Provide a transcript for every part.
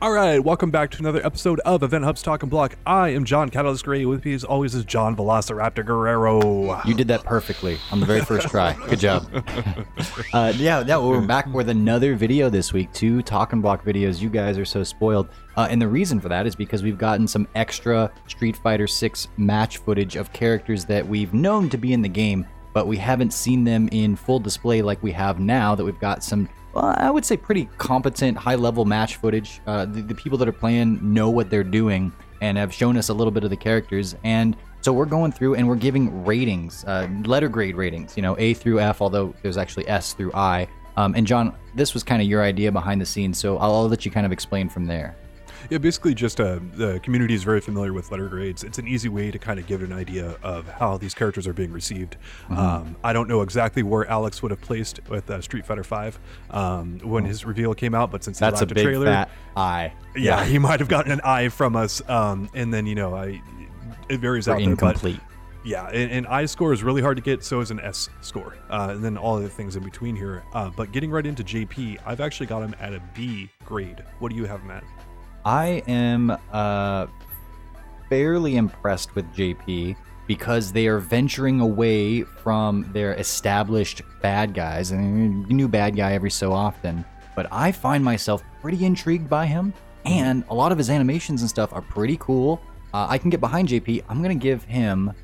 All right, welcome back to another episode of Event Hub's Talking Block. I am John Catalyst Gray. With me, as always, is John Velociraptor Guerrero. You did that perfectly on the very first try. Good job. Uh, yeah, yeah, we're back with another video this week. Two Talking Block videos. You guys are so spoiled. Uh, and the reason for that is because we've gotten some extra Street Fighter 6 match footage of characters that we've known to be in the game, but we haven't seen them in full display like we have now that we've got some well, I would say pretty competent, high level match footage. Uh, the, the people that are playing know what they're doing and have shown us a little bit of the characters. And so we're going through and we're giving ratings, uh, letter grade ratings, you know, A through F, although there's actually S through I. Um, and John, this was kind of your idea behind the scenes, so I'll, I'll let you kind of explain from there. Yeah, basically, just uh, the community is very familiar with letter grades. It's an easy way to kind of give an idea of how these characters are being received. Mm-hmm. Um, I don't know exactly where Alex would have placed with uh, Street Fighter Five um, when his reveal came out, but since that's a big trailer, fat I. Yeah, yeah, he might have gotten an I from us, um, and then you know, I it varies We're out incomplete. there. But yeah, and, and, I score is really hard to get. So is an S score, uh, and then all the things in between here. Uh, but getting right into JP, I've actually got him at a B grade. What do you have him at? I am uh, fairly impressed with JP because they are venturing away from their established bad guys and new bad guy every so often. But I find myself pretty intrigued by him, and a lot of his animations and stuff are pretty cool. Uh, I can get behind JP. I'm gonna give him.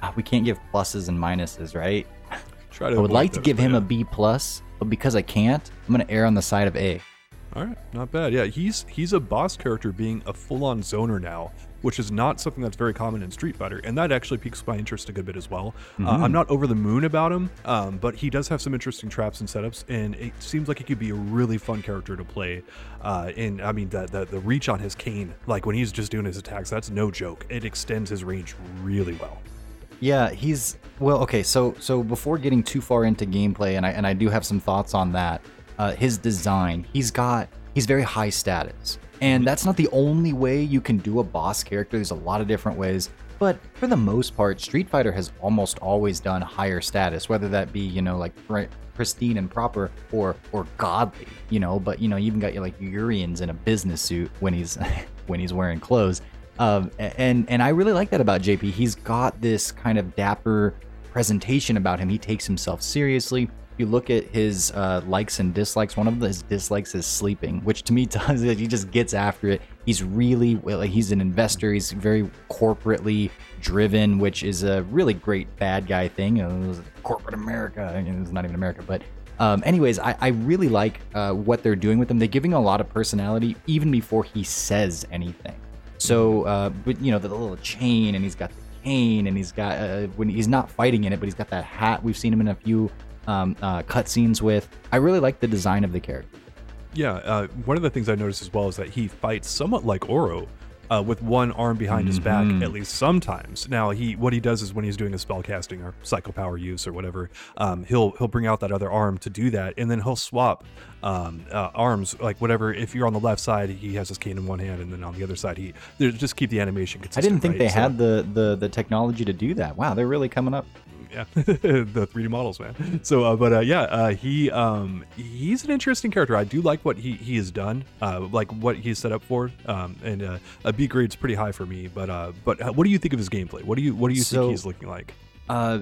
Uh, we can't give pluses and minuses, right? Try to I would like to give him a B plus, but because I can't, I'm gonna err on the side of A. All right, not bad. Yeah, he's he's a boss character being a full-on zoner now, which is not something that's very common in Street Fighter, and that actually piques my interest a good bit as well. Uh, Mm-hmm. I'm not over the moon about him, um, but he does have some interesting traps and setups, and it seems like he could be a really fun character to play. Uh, and I mean, the, the the reach on his cane, like when he's just doing his attacks, that's no joke. It extends his range really well. Yeah, he's well. Okay, so so before getting too far into gameplay, and I and I do have some thoughts on that. Uh, his design, he's got he's very high status, and that's not the only way you can do a boss character. There's a lot of different ways, but for the most part, Street Fighter has almost always done higher status, whether that be you know like pristine and proper or or godly, you know. But you know, you even got your like Urien's in a business suit when he's when he's wearing clothes. Um, and and I really like that about JP. He's got this kind of dapper presentation about him. He takes himself seriously. You look at his uh, likes and dislikes, one of his dislikes is sleeping, which to me tells that he just gets after it. He's really he's an investor. He's very corporately driven, which is a really great bad guy thing. Corporate America. I mean, it's not even America, but um, anyways, I, I really like uh, what they're doing with him. They're giving a lot of personality even before he says anything. So, uh, but you know, the little chain, and he's got the cane, and he's got uh, when he's not fighting in it, but he's got that hat. We've seen him in a few um, uh, cutscenes with. I really like the design of the character. Yeah, uh, one of the things I noticed as well is that he fights somewhat like Oro, uh, with one arm behind his back Mhm. at least sometimes. Now he what he does is when he's doing a spell casting or psycho power use or whatever, um, he'll he'll bring out that other arm to do that, and then he'll swap um, uh, arms like whatever. If you're on the left side, he has his cane in one hand, and then on the other side, he just keep the animation I didn't think right? they So- had the, the the technology to do that. Wow, they're really coming up. Yeah. The 3d models man. So uh, but uh, yeah uh, he um he's an interesting character. I do like what he he has done uh like what he's set up for um and uh, a b grade's pretty high for me but uh but what do you think of his gameplay? What do you what do you So- think he's looking like? Uh,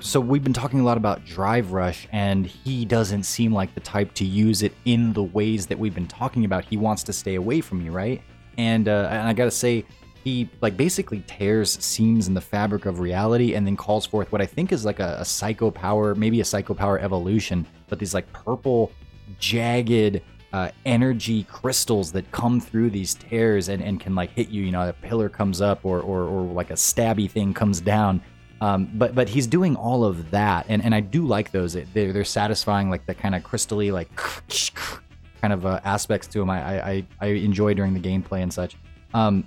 so we've been talking a lot about Drive Rush, and he doesn't seem like the type to use it in the ways that we've been talking about. He wants to stay away from you, right? And uh, and I gotta say, he like basically tears seams in the fabric of reality, and then calls forth what I think is like a, a psycho power, maybe a psycho power evolution, but these like purple, jagged. Uh, energy crystals that come through these tears and, and can like hit you you know a pillar comes up or, or or like a stabby thing comes down um, but but he's doing all of that, and, and I do like those. They're they're satisfying, like the kind of crystally, like kind of uh, aspects to him. I, I I enjoy during the gameplay and such. Um,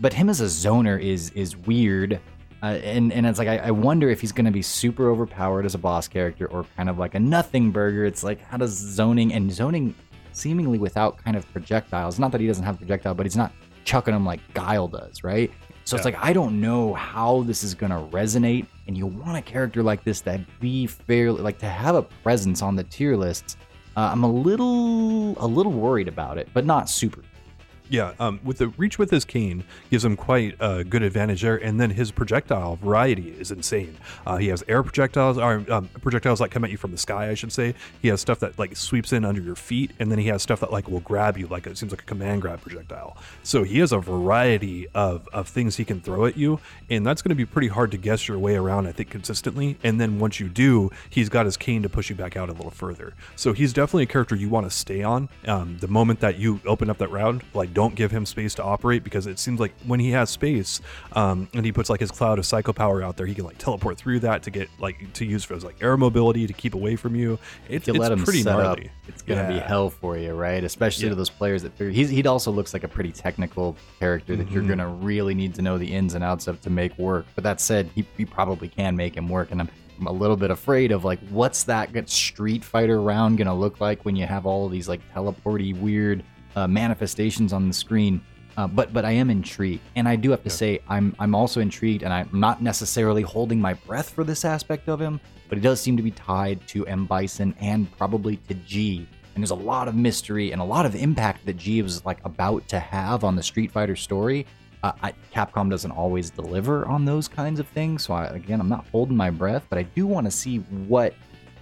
but him as a zoner is is weird, uh, and and it's like I, I wonder if he's gonna be super overpowered as a boss character or kind of like a nothing burger. It's like how does zoning and zoning seemingly without kind of projectiles? Not that he doesn't have projectile, but he's not chucking them like Guile does, right? So it's like I don't know how this is gonna resonate, and you want a character like this that be fairly like to have a presence on the tier lists. Uh, I'm a little a little worried about it, but not super. Yeah, um, with the reach with his cane gives him quite a good advantage there, and then his projectile variety is insane. Uh, he has air projectiles, or um, projectiles that come at you from the sky, I should say. He has stuff that like sweeps in under your feet, and then he has stuff that like will grab you, like it seems like a command grab projectile. So he has a variety of of things he can throw at you, and that's going to be pretty hard to guess your way around, I think, consistently. And then once you do, he's got his cane to push you back out a little further. So he's definitely a character you want to stay on. Um, the moment that you open up that round, like don't give him space to operate because it seems like when he has space um, and he puts like his cloud of psycho power out there, he can like teleport through that to get like to use for his like air mobility to keep away from you. It, you it's let him pretty set gnarly. up, it's gonna be hell for you, right? Especially Yeah. to those players that figure he's, he also looks like a pretty technical character that Mm-hmm. you're gonna really need to know the ins and outs of to make work. But that said, he, he probably can make him work, and I'm, I'm a little bit afraid of like what's that Street Fighter round gonna look like when you have all of these like teleporty weird uh, manifestations on the screen. Uh, but but I am intrigued, and I do have to say I'm I'm also intrigued, and I'm not necessarily holding my breath for this aspect of him, but he does seem to be tied to M Bison and probably to G. And there's a lot of mystery and a lot of impact that G was like about to have on the Street Fighter story. Uh, I, Capcom doesn't always deliver on those kinds of things, so I, again, I'm not holding my breath, but I do want to see what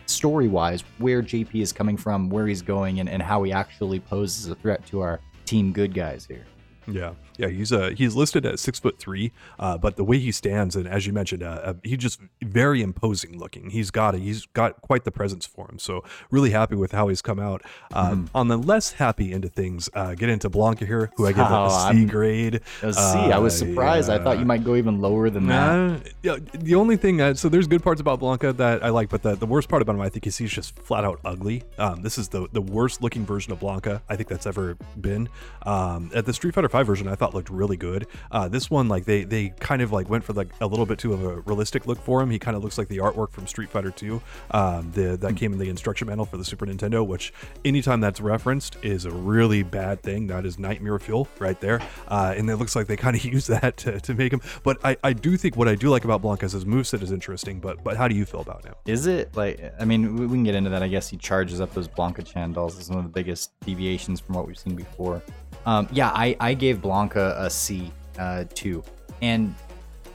story wise where JP is coming from, where he's going, and, and how he actually poses a threat to our team good guys here. Yeah, yeah, he's uh he's listed at six foot three, uh, but the way he stands and as you mentioned, uh, uh, he's just very imposing looking. He's got a, he's got quite the presence for him. So really happy with how he's come out. Uh, Mm-hmm. On the less happy end of things, uh, get into Blanka here, who I give Oh, a C I'm- grade. Uh, I was surprised. I thought you might go even lower than that. Yeah, the only thing uh, so there's good parts about Blanka that I like, but the, the worst part about him I think is he's just flat out ugly. Um, this is the the worst looking version of Blanka I think that's ever been. Um, at the Street Fighter V version I thought looked really good. Uh, this one like they they kind of like went for like a little bit too of a realistic look for him. He kind of looks like the artwork from Street Fighter 2 um, the, that came in the instruction manual for the Super Nintendo, which anytime that's referenced is a really bad thing. That is nightmare fuel right there. Uh, and it looks like they kind of use that to, to make him. But I, I do think what I do like about Blanka's is his moveset is interesting. But but how do you feel about him? Is it like? I mean, we we can get into that. I guess he charges up those Blanka-chan dolls. Is one of the biggest deviations from what we've seen before. Um, yeah, I, I gave Blanka a C uh, two, and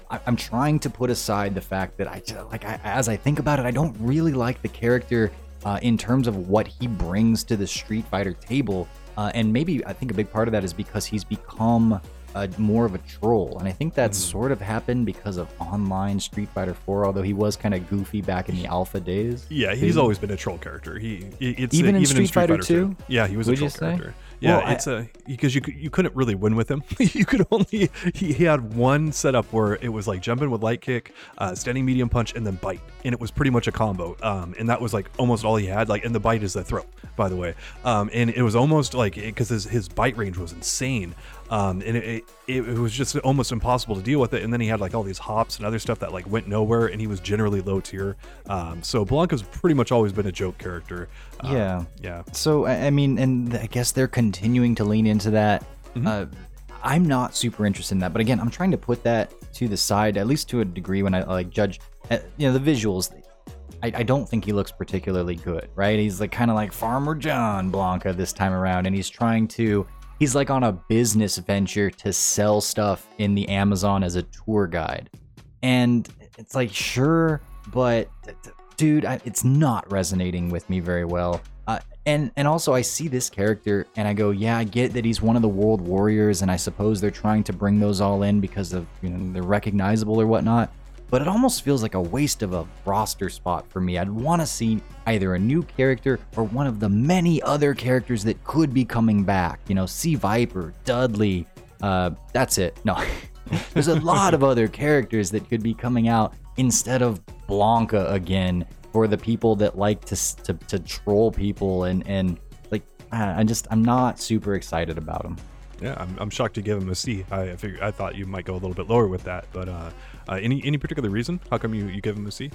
I, I'm trying to put aside the fact that I like I, as I think about it, I don't really like the character uh, in terms of what he brings to the Street Fighter table, uh, and maybe I think a big part of that is because he's become uh, more of a troll, and I think that's sort of happened because of online Street Fighter 4. Although he was kind of goofy back in the alpha days. Yeah, he's always been a troll character. He it's Even uh, in Street Fighter 2? Yeah, he was Would a troll say? Yeah, Well, it's a because you you couldn't really win with him. you could only he, he had one setup where it was like jumping with light kick, uh, standing medium punch, and then bite, and it was pretty much a combo. Um, and that was like almost all he had. Like, and the bite is the throw, by the way. Um, and it was almost like because his his bite range was insane. Um, and it, it, it was just almost impossible to deal with it. And then he had like all these hops and other stuff that like went nowhere, and he was generally low tier. Um, so Blanka's pretty much always been a joke character. Um, Yeah. yeah. So I mean, and I guess they're continuing to lean into that. Uh, I'm not super interested in that, but again, I'm trying to put that to the side, at least to a degree, when I like judge, uh, you know, the visuals. I, I don't think he looks particularly good, right? He's like kind of like Farmer John Blanka this time around, and he's trying to. He's like on a business venture to sell stuff in the Amazon as a tour guide, and it's like sure, but dude, I, it's not resonating with me very well. Uh, and and also I see this character and I go, yeah, I get that he's one of the World Warriors, and I suppose they're trying to bring those all in because of you know they're recognizable or whatnot. But it almost feels like a waste of a roster spot for me. I'd want to see either a new character or one of the many other characters that could be coming back. You know, C Viper, Dudley. Uh, that's it. No, there's a lot of other characters that could be coming out instead of Blanka again for the people that like to to, to troll people and and like I just I'm not super excited about him. Yeah, I'm, I'm shocked to give him a C. I I figure I thought you might go a little bit lower with that, but uh, uh, any any particular reason? How come you, you give him a C?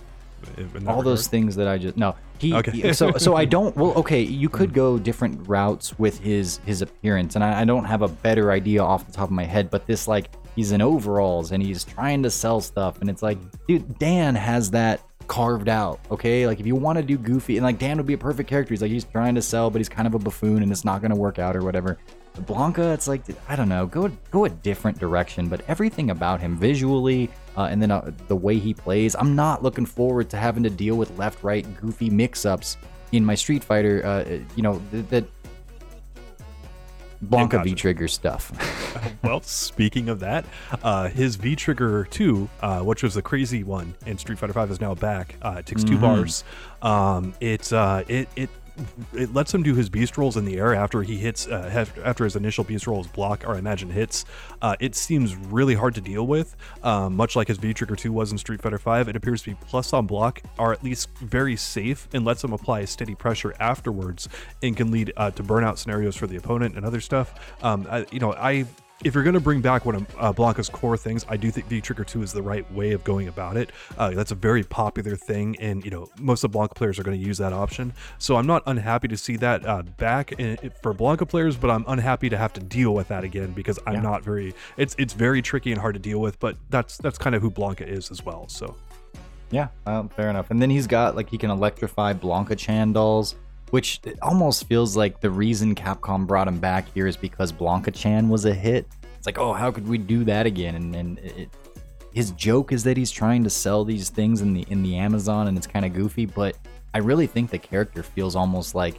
All those regard? things that I just no he, Okay. he- so so I don't well okay you could go different routes with his his appearance and I, I don't have a better idea off the top of my head but this like he's in overalls and he's trying to sell stuff and it's like dude Dan has that carved out okay like if you want to do goofy and like Dan would be a perfect character he's like he's trying to sell but he's kind of a buffoon and it's not going to work out or whatever Blanka, it's like I don't know, go go a different direction. But everything about him, visually, uh, and then uh, the way he plays, I'm not looking forward to having to deal with left, right, goofy mix-ups in my Street Fighter. Uh, you know th- that Blanka. V Trigger stuff. well, speaking of that, uh, his V Trigger 2, uh, which was the crazy one in Street Fighter 5, is now back. Uh, it takes two bars. Um, it, uh, it it it lets him do his beast rolls in the air after he hits uh, after his initial beast rolls block or I imagine hits. Uh, it seems really hard to deal with, um, much like his V Trigger 2 was in Street Fighter 5. It appears to be plus on block, or at least very safe, and lets him apply steady pressure afterwards, and can lead uh, to burnout scenarios for the opponent and other stuff. Um, I, you know, I if you're going to bring back one of uh, Blanka's core things, I do think V Trigger 2 is the right way of going about it. Uh, that's a very popular thing, and you know most of Blanka players are going to use that option. So I'm not unhappy to see that uh, back in, for Blanka players, but I'm unhappy to have to deal with that again because I'm Yeah. not very. It's it's very tricky and hard to deal with, but that's that's kind of who Blanka is as well. So Yeah, well, fair enough. And then he's got like he can electrify Blanka-chan dolls, which it almost feels like the reason Capcom brought him back here is because Blanka-chan was a hit. It's like, oh, how could we do that again? And and it, his joke is that he's trying to sell these things in the in the Amazon, and it's kind of goofy. But I really think the character feels almost like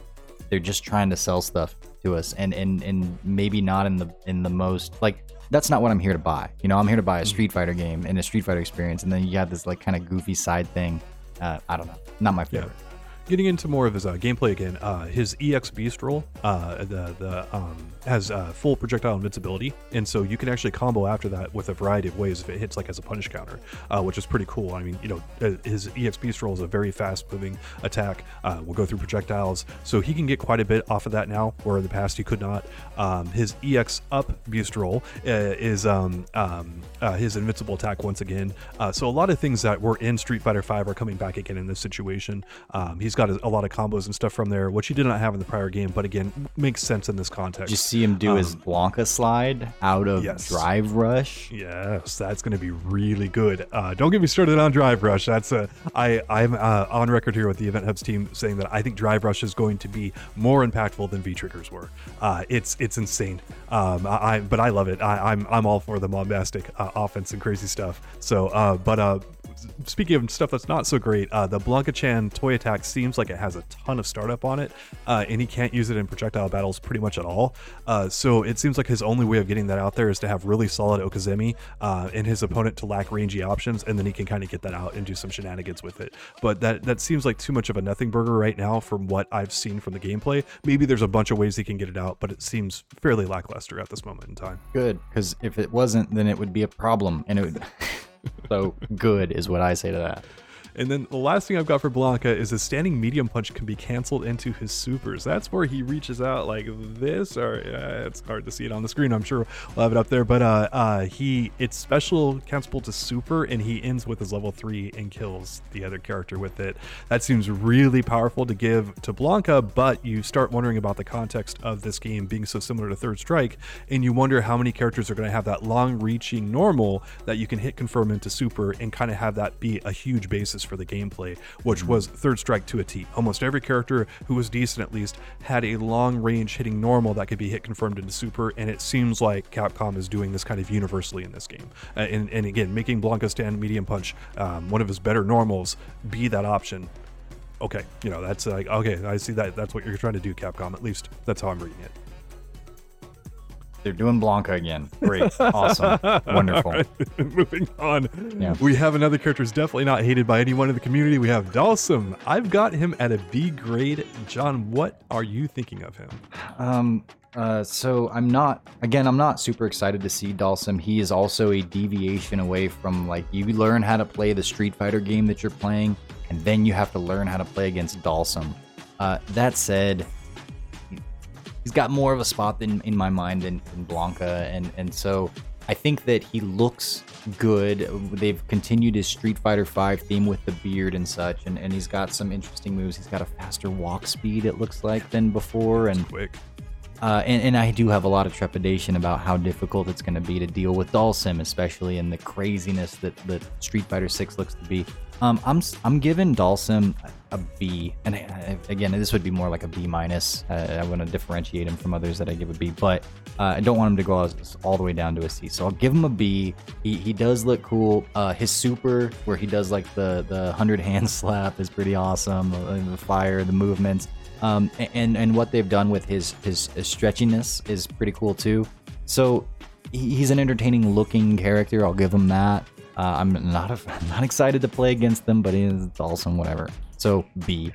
they're just trying to sell stuff to us, and and and maybe not in the in the most like that's not what I'm here to buy. You know, I'm here to buy a Street Fighter game and a Street Fighter experience, and then you have this like kind of goofy side thing. Uh, I don't know, not my favorite. Getting into more of his uh, gameplay again, uh, his EX Beast roll uh, the the um, has uh, full projectile invincibility, and so you can actually combo after that with a variety of ways if it hits like as a punish counter, uh, which is pretty cool. I mean, you know, uh, his EX Beast roll is a very fast moving attack. Will go through projectiles, so he can get quite a bit off of that now, where in the past he could not. Um, his EX Up Beast roll is um, um, his invincible attack once again. So a lot of things that were in Street Fighter V are coming back again in this situation. Um, he's got a, a lot of combos and stuff from there, which he did not have in the prior game, but again makes sense in this context. Did you see him do his Um, Blanka slide out of yes. Drive Rush? Yes, that's going to be really good. Uh, don't get me started on Drive Rush. That's a I I'm uh, on record here with the Event Hubs team saying that I think Drive Rush is going to be more impactful than V triggers were. Uh, it's it's insane. Um, I, I but I love it. I, I'm I'm all for the bombastic uh, offense and crazy stuff. So, uh, but uh, speaking of stuff that's not so great, uh, the Blanka-chan toy attack seems like it has a ton of startup on it, uh, and he can't use it in projectile battles pretty much at all. Uh, so it seems like his only way of getting that out there is to have really solid okizeme uh, and his opponent to lack rangy options, and then he can kind of get that out and do some shenanigans with it. But that that seems like too much of a nothing burger right now from what I've seen from the gameplay. Maybe there's a bunch of ways he can get it out, but it seems fairly lackluster at this moment in time. Good, because if it wasn't, then it would be a problem, and it would. so good is what I say to that. And then the last thing I've got for Blanka is his standing medium punch can be canceled into his supers. That's where he reaches out like this, or uh, it's hard to see it on the screen. I'm sure we'll have it up there, but uh, uh, he it's special cancelable to super, and he ends with his level three and kills the other character with it. That seems really powerful to give to Blanca, but you start wondering about the context of this game being so similar to Third Strike, and you wonder how many characters are going to have that long-reaching normal that you can hit confirm into super and kind of have that be a huge basis for the gameplay, which was Third Strike to a T. Almost every character who was decent at least had a long-range hitting normal that could be hit confirmed into super, and it seems like Capcom is doing this kind of universally in this game. Uh, and, and again, making Blanka stand medium punch um, one of his better normals be that option okay, you know, that's like, okay, I see that. That's what you're trying to do, Capcom. At least that's how I'm reading it. They're doing Blanka again. Great, awesome, wonderful. Moving on. Yeah. We have another character who's definitely not hated by anyone in the community. We have Dhalsim. I've got him at a B grade. John, what are you thinking of him? Um. Uh. So I'm not. Again, I'm not super excited to see Dhalsim. He is also a deviation away from like you learn how to play the Street Fighter game that you're playing, and then you have to learn how to play against Dhalsim. Uh. That said, he's got more of a spot than in my mind than, than Blanka, and and so I think that he looks good. They've continued his Street Fighter V theme with the beard and such, and, and he's got some interesting moves. He's got a faster walk speed, it looks like, than before, and Quick. Uh, and, and I do have a lot of trepidation about how difficult it's going to be to deal with Dhalsim, especially in the craziness that, that Street Fighter 6 looks to be. Um, I'm I'm giving Dhalsim a B, and I, I, again, this would be more like a B minus. Uh, I want to differentiate him from others that I give a B, but uh, I don't want him to go as- all the way down to a C. So I'll give him a B. He, he does look cool. Uh, his super, where he does like the the hundred hand slap, is pretty awesome. Uh, The fire, the movements, um, and and what they've done with his his, stretchiness is pretty cool too. So he's an entertaining looking character. I'll give him that. Uh, I'm not a, I'm not excited to play against them, but it's awesome. Whatever. So B.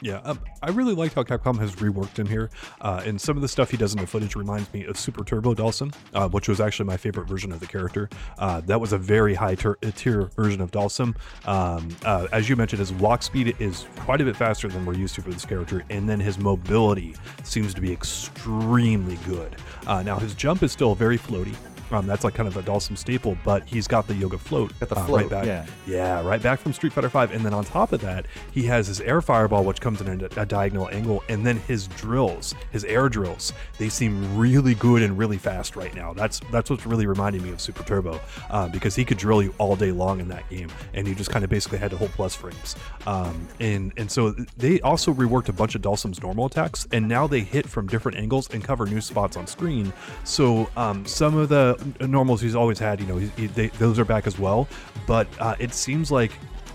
Yeah, um, I really liked how Capcom has reworked him here, uh, and some of the stuff he does in the footage reminds me of Super Turbo Dhalsim, uh, which was actually my favorite version of the character. Uh, that was a very high ter- tier version of Dhalsim. Um, uh, as you mentioned, his walk speed is quite a bit faster than we're used to for this character, and then his mobility seems to be extremely good. Uh, now his jump is still very floaty. Um, that's like kind of a Dhalsim staple, but he's got the yoga float, Got the uh, float, right back. yeah. Yeah, right back from Street Fighter V. And then on top of that, he has his air fireball, which comes in a, a diagonal angle. And then his drills, his air drills, they seem really good and really fast right now. That's that's what's really reminding me of Super Turbo, uh, because he could drill you all day long in that game, and you just kind of basically had to hold plus frames. Um, and and so they also reworked a bunch of Dhalsim's normal attacks, and now they hit from different angles and cover new spots on screen. So um, some of the normals he's always had, you know, he, he, they, those are back as well. But uh, it seems like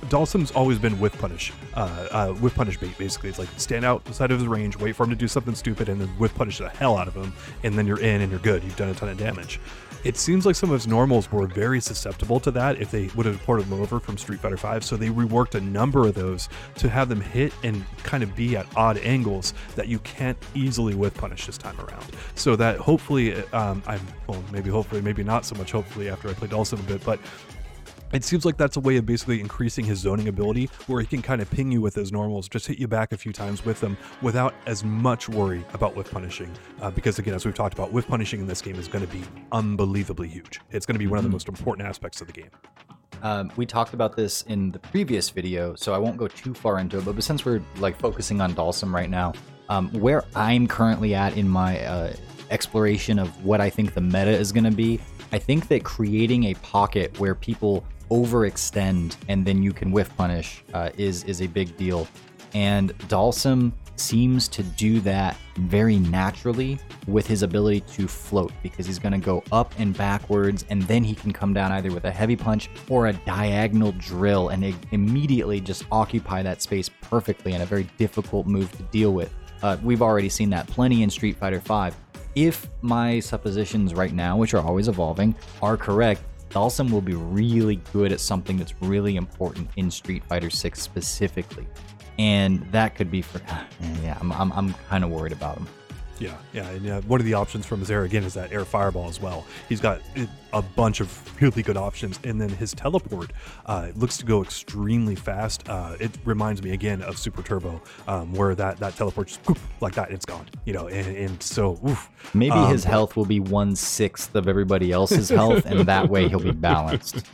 Dhalsim's always been with punish, uh, uh, with punish bait. Basically, it's like stand out the side of his range, wait for him to do something stupid, and then with punish the hell out of him, and then you're in and you're good. You've done a ton of damage. It seems like some of his normals were very susceptible to that if they would have ported them over from Street Fighter V. So they reworked a number of those to have them hit and kind of be at odd angles that you can't easily with punish this time around. So that hopefully, um, I'm well, maybe hopefully, maybe not so much hopefully after I play Dhalsim a bit, but it seems like that's a way of basically increasing his zoning ability where he can kind of ping you with those normals, just hit you back a few times with them without as much worry about whiff punishing. Uh, because, again, as we've talked about, whiff punishing in this game is going to be unbelievably huge. It's going to be one of the most important aspects of the game. Um, we talked about this in the previous video, so I won't go too far into it. But, but since we're like focusing on Dhalsim right now, um, where I'm currently at in my uh, exploration of what I think the meta is going to be, I think that creating a pocket where people overextend and then you can whiff punish uh, is is a big deal. And Dhalsim seems to do that very naturally with his ability to float because he's going to go up and backwards and then he can come down either with a heavy punch or a diagonal drill and immediately just occupy that space perfectly and a very difficult move to deal with. Uh, we've already seen that plenty in Street Fighter V. If my suppositions right now, which are always evolving, are correct, Dhalsim will be really good at something that's really important in Street Fighter 6 specifically. And that could be for. Yeah, I'm, I'm, I'm kind of worried about him. Yeah, yeah, and uh, one of the options from his air again is that air fireball as well. He's got uh, a bunch of really good options, and then his teleport uh, looks to go extremely fast. Uh, it reminds me again of Super Turbo, um, where that that teleport just whoop, like that, it's gone. You know, and, and so oof. Maybe Um, his health will be one sixth of everybody else's health, and that way he'll be balanced.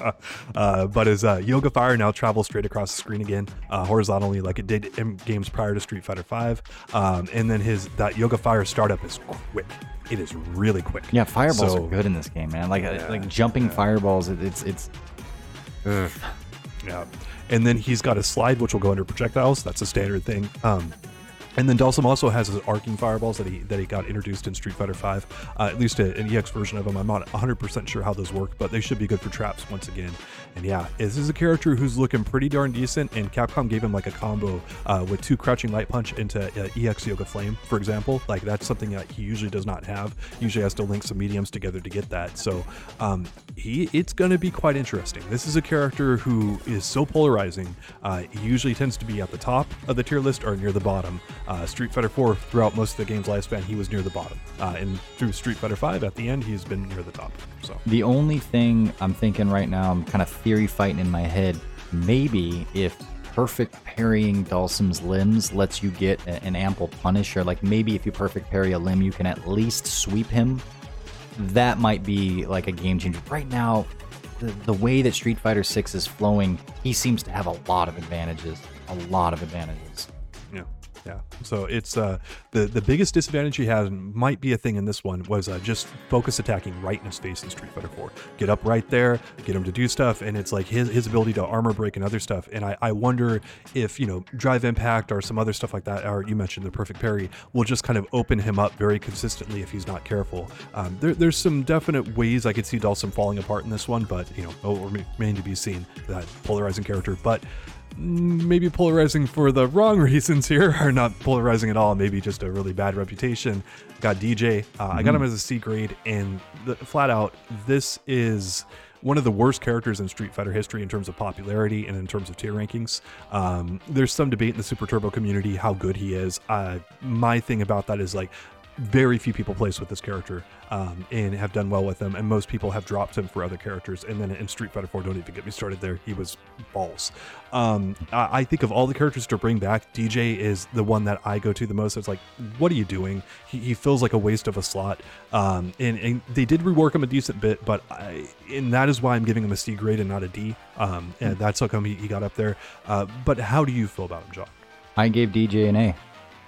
uh, but his uh, Yoga Fire now travels straight across the screen again, uh, horizontally, like it did in games prior to Street Fighter V. Um, and then his that Yoga Fire startup is quick. It is really quick. Yeah, fireballs So- are good in this game, man. Like like jumping fireballs, it, it's it's. Ugh. Yeah. And then he's got a slide which will go under projectiles. That's a standard thing. Um, and then Dhalsim also has his arcing fireballs that he that he got introduced in Street Fighter V, uh, at least a, an EX version of them. I'm not 100% sure how those work, but they should be good for traps once again. And yeah, this is a character who's looking pretty darn decent, and Capcom gave him like a combo uh, with two Crouching Light Punch into uh, EX Yoga Flame, for example. Like that's something that he usually does not have. Usually has to link some mediums together to get that. So um, he it's going to be quite interesting. This is a character who is so polarizing. Uh, he usually tends to be at the top of the tier list or near the bottom. Uh, Street Fighter 4, throughout most of the game's lifespan, he was near the bottom. Uh, and through Street Fighter 5, at the end, he's been near the top. So The only thing I'm thinking right now, I'm kind of theory fighting in my head. Maybe if perfect parrying Dhalsim's limbs lets you get a- an ample punish, or like maybe if you perfect parry a limb, you can at least sweep him. That might be like a game changer. Right now, the, the way that Street Fighter 6 is flowing, he seems to have a lot of advantages. A lot of advantages. Yeah. So it's uh the the biggest disadvantage he has and might be a thing in this one was uh, just focus attacking right in his face in Street Fighter 4. Get up right there, get him to do stuff, and it's like his his ability to armor break and other stuff. And I I wonder if you know drive impact or some other stuff like that, or you mentioned the perfect parry, will just kind of open him up very consistently if he's not careful. Um, there, there's some definite ways I could see Dhalsim falling apart in this one, but you know, it will remain to be seen that polarizing character. But maybe polarizing for the wrong reasons here, or not polarizing at all, maybe just a really bad reputation. Got DJ. Uh, mm-hmm. I got him as a C grade, and the, flat out, this is one of the worst characters in Street Fighter history in terms of popularity and in terms of tier rankings. Um, there's some debate in the Super Turbo community how good he is. Uh, my thing about that is like very few people place with this character um, and have done well with him, and most people have dropped him for other characters. And then in Street Fighter 4, don't even get me started there. He was balls. Um, I, I, think of all the characters to bring back, DJ is the one that I go to the most. It's like, what are you doing? He, he feels like a waste of a slot. Um, and, and, they did rework him a decent bit, but I, and that is why I'm giving him a C grade and not a D. Um, and hmm. that's how come he, he got up there. Uh, but how do you feel about him, John? I gave DJ an A.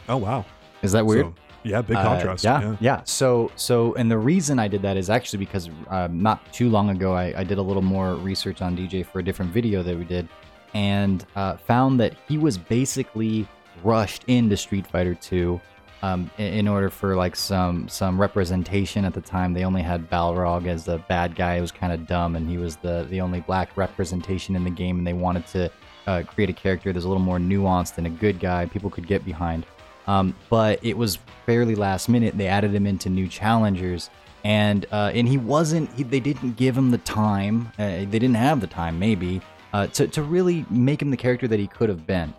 Oh wow. Is that weird? So, yeah, big uh, contrast. Uh, yeah, yeah, yeah, So, so, and the reason I did that is actually because um, not too long ago, I, I, did a little more research on DJ for a different video that we did, and uh, found that he was basically rushed into Street Fighter 2 um, in, in, order for like some some representation at the time. They only had Balrog as the bad guy. It was kind of dumb, and he was the the only black representation in the game. And they wanted to uh, create a character that's a little more nuanced and a good guy people could get behind. Um, but it was fairly last minute. They added him into new challengers, and uh, and he wasn't. He, they didn't give him the time. Uh, they didn't have the time, maybe, uh, to to really make him the character that he could have been.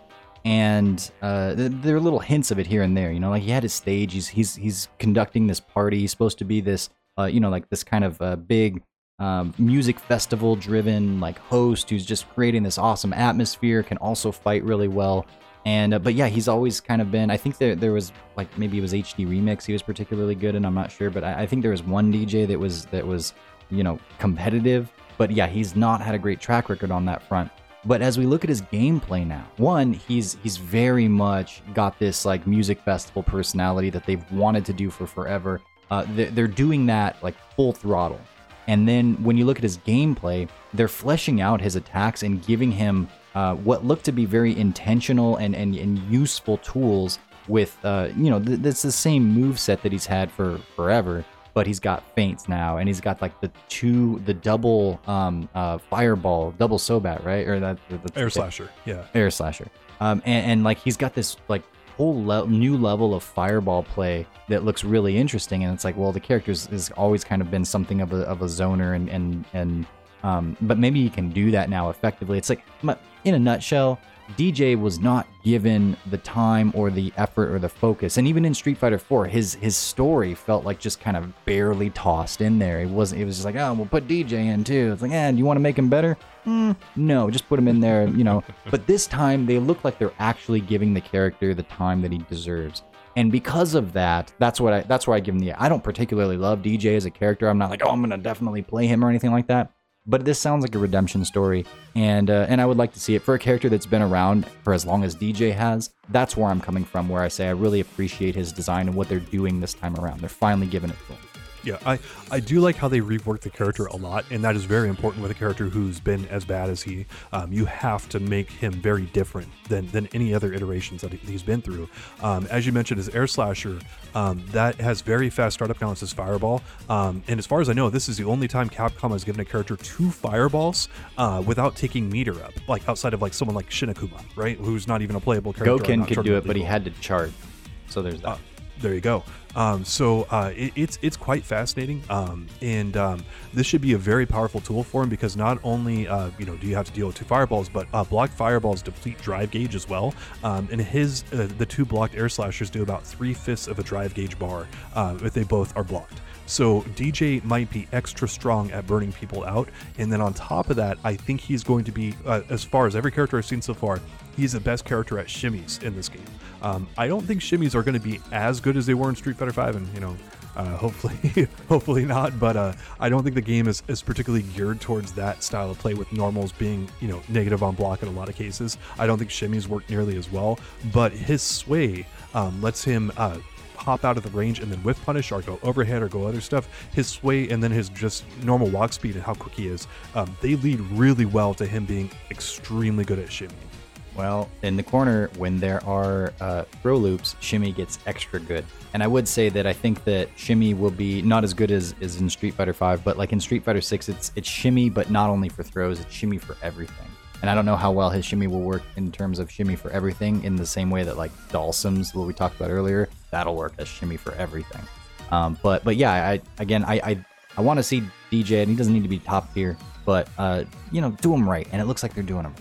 And uh, there are little hints of it here and there. You know, like he had his stage. He's he's he's conducting this party. He's supposed to be this, uh, you know, like this kind of uh, big um, music festival driven like host who's just creating this awesome atmosphere can also fight really well and uh, but yeah, he's always kind of been. I think there there was like maybe it was HD Remix he was particularly good, and I'm not sure, but I, I think there was one DJ that was that was you know competitive. But yeah, he's not had a great track record on that front. But as we look at his gameplay now, one, he's he's very much got this like music festival personality that they've wanted to do for forever. Uh, they're, they're doing that like full throttle. And then when you look at his gameplay, they're fleshing out his attacks and giving him uh, what look to be very intentional and, and, and useful tools with, uh, you know, th- that's the same move set that he's had for forever, but he's got feints now, and he's got like the two, the double um, uh, fireball, double Sobat, right? Or that the, air slasher, yeah, air slasher. Um, and, and like he's got this like whole le- new level of fireball play that looks really interesting, and it's like, well, the character has always kind of been something of a of a zoner and and and um, but maybe he can do that now effectively. It's like, in a nutshell, DJ was not given the time or the effort or the focus. And even in Street Fighter 4, his his story felt like just kind of barely tossed in there. It wasn't. It was just like, oh, we'll put DJ in too. It's like, eh, do you want to make him better? Mm, no, just put him in there. You know. but this time, they look like they're actually giving the character the time that he deserves. And because of that, that's what I that's why I give him the. I don't particularly love DJ as a character. I'm not like, oh, I'm gonna definitely play him or anything like that but this sounds like a redemption story, and uh, and I would like to see it for a character that's been around for as long as DJ has. That's where I'm coming from, where I say I really appreciate his design and what they're doing this time around. They're finally giving it to. Yeah, I, I do like how they rework the character a lot, and that is very important with a character who's been as bad as he. Um, you have to make him very different than, than any other iterations that he's been through. Um, as you mentioned, his Air Slasher, um, that has very fast startup counts as Fireball. Um, and as far as I know, this is the only time Capcom has given a character two Fireballs uh, without taking meter up, like outside of like someone like Shin Akuma, right? Who's not even a playable character. Gouken could do it, but he had to chart. So there's that. Uh, there you go. Um, so uh, it, it's it's quite fascinating, um, and um, this should be a very powerful tool for him because not only uh, you know do you have to deal with two fireballs, but uh, blocked fireballs deplete drive gauge as well. Um, and his uh, the two blocked air slashers do about three fifths of a drive gauge bar uh, if they both are blocked. So DJ might be extra strong at burning people out. And then on top of that, I think he's going to be, uh, as far as every character I've seen so far, he's the best character at shimmies in this game. Um, I don't think shimmies are going to be as good as they were in Street Fighter 5, and you know, Uh, hopefully, hopefully not. But uh, I don't think the game is, is particularly geared towards that style of play with normals being you know negative on block in a lot of cases. I don't think shimmies work nearly as well. But his sway um, lets him. Uh, hop out of the range and then whiff punish or go overhead or go other stuff. His sway and then his just normal walk speed and how quick he is, um, they lead really well to him being extremely good at shimmy. Well, in the corner, when there are uh, throw loops, Shimmy gets extra good. And I would say that I think that Shimmy will be not as good as, as in Street Fighter 5, but like in Street Fighter 6, it's it's Shimmy, but not only for throws, it's Shimmy for everything. And I don't know how well his Shimmy will work in terms of Shimmy for everything, in the same way that like Dhalsim's, what we talked about earlier, that'll work as Shimmy for everything. Um, but but yeah, I again I I, I want to see DJ, and he doesn't need to be top tier, but uh, you know, do him right, and it looks like they're doing him.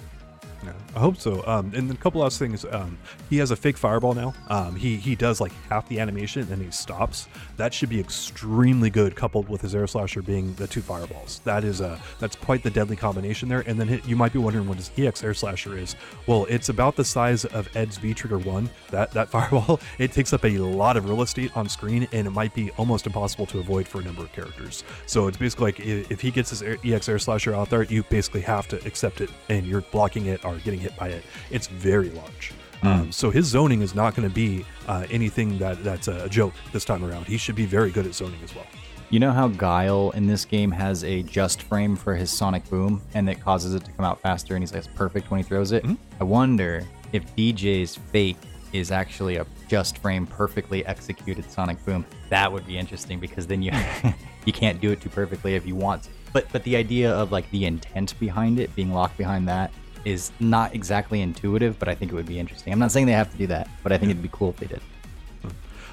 I hope so. Um, and then a couple last things. Um, he has a fake fireball now. Um, he he does like half the animation and then he stops. That should be extremely good, coupled with his air slasher being the two fireballs. That is a that's quite the deadly combination there. And then you might be wondering what his EX air slasher is. Well, it's about the size of Ed's V Trigger One. That that fireball it takes up a lot of real estate on screen, and it might be almost impossible to avoid for a number of characters. So it's basically like if, if he gets his air, EX air slasher out there, you basically have to accept it, and you're blocking it or getting hit by it. It's very large. Um, so his zoning is not going to be uh, anything that that's a joke this time around. He should be very good at zoning as well. You know how Guile in this game has a just frame for his sonic boom and that causes it to come out faster and he's like it's perfect when he throws it? I wonder if DJ's fake is actually a just frame perfectly executed sonic boom. That would be interesting because then you you can't do it too perfectly if you want to. But but the idea of like the intent behind it being locked behind that is not exactly intuitive, but I think it would be interesting. I'm not saying they have to do that, but I think it'd be cool if they did.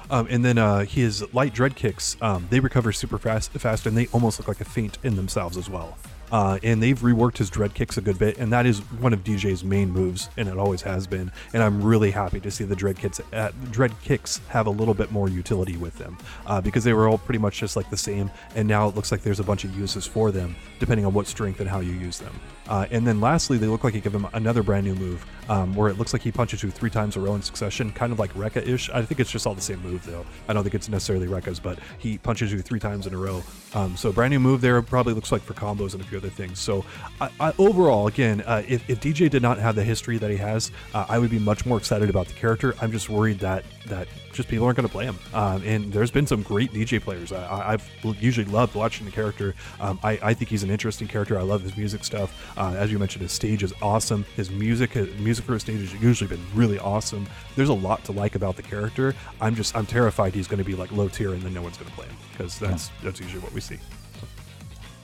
Um, and then uh, his light dread kicks, um, they recover super fast, fast, and they almost look like a feint in themselves as well. Uh, and they've reworked his dread kicks a good bit, and that is one of DJ's main moves, and it always has been. And I'm really happy to see the dread kicks, uh, dread kicks have a little bit more utility with them, uh, because they were all pretty much just like the same, and now it looks like there's a bunch of uses for them depending on what strength and how you use them. Uh, and then lastly, they look like you give him another brand new move, um, where it looks like he punches you three times a row in succession, kind of like Rekka-ish. I think it's just all the same move though. I don't think it's necessarily Rekka's, but he punches you three times in a row. Um, so brand new move there probably looks like for combos and a few other things. So I, I, overall, again, uh, if, if DJ did not have the history that he has, uh, I would be much more excited about the character. I'm just worried that that just people aren't going to play him. Um, and there's been some great DJ players. I, have usually loved watching the character. Um, I, I, think he's an interesting character. I love his music stuff. Uh, as you mentioned, his stage is awesome. His music, his music for his stage has usually been really awesome. There's a lot to like about the character. I'm just I'm terrified he's going to be like low tier and then no one's going to play him because that's yeah. that's usually what we see.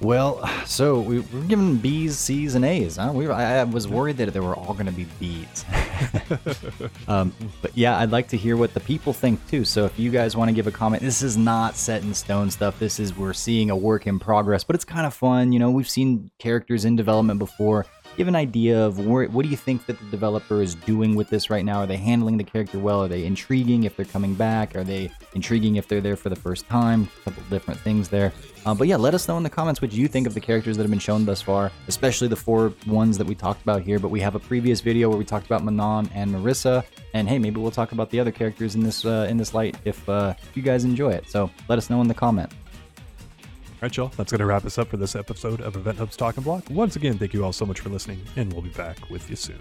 Well, so we, we're giving B's, C's, and A's. Huh? We, I, I was worried that they were all going to be B's. um, but yeah, I'd like to hear what the people think too. So if you guys want to give a comment, this is not set in stone stuff. This is we're seeing a work in progress, but it's kind of fun. You know, we've seen characters in development before give an idea of where, what do you think that the developer is doing with this right now? Are they handling the character well? Are they intriguing if they're coming back? Are they intriguing if they're there for the first time? A couple different things there. Uh, but yeah, let us know in the comments what you think of the characters that have been shown thus far, especially the four ones that we talked about here. But we have a previous video where we talked about Manon and Marissa, and hey, maybe we'll talk about the other characters in this uh, in this light if uh, you guys enjoy it. So let us know in the comment. All right, y'all. That's going to wrap us up for this episode of Event Hub's Talking Block. Once again, thank you all so much for listening, and we'll be back with you soon.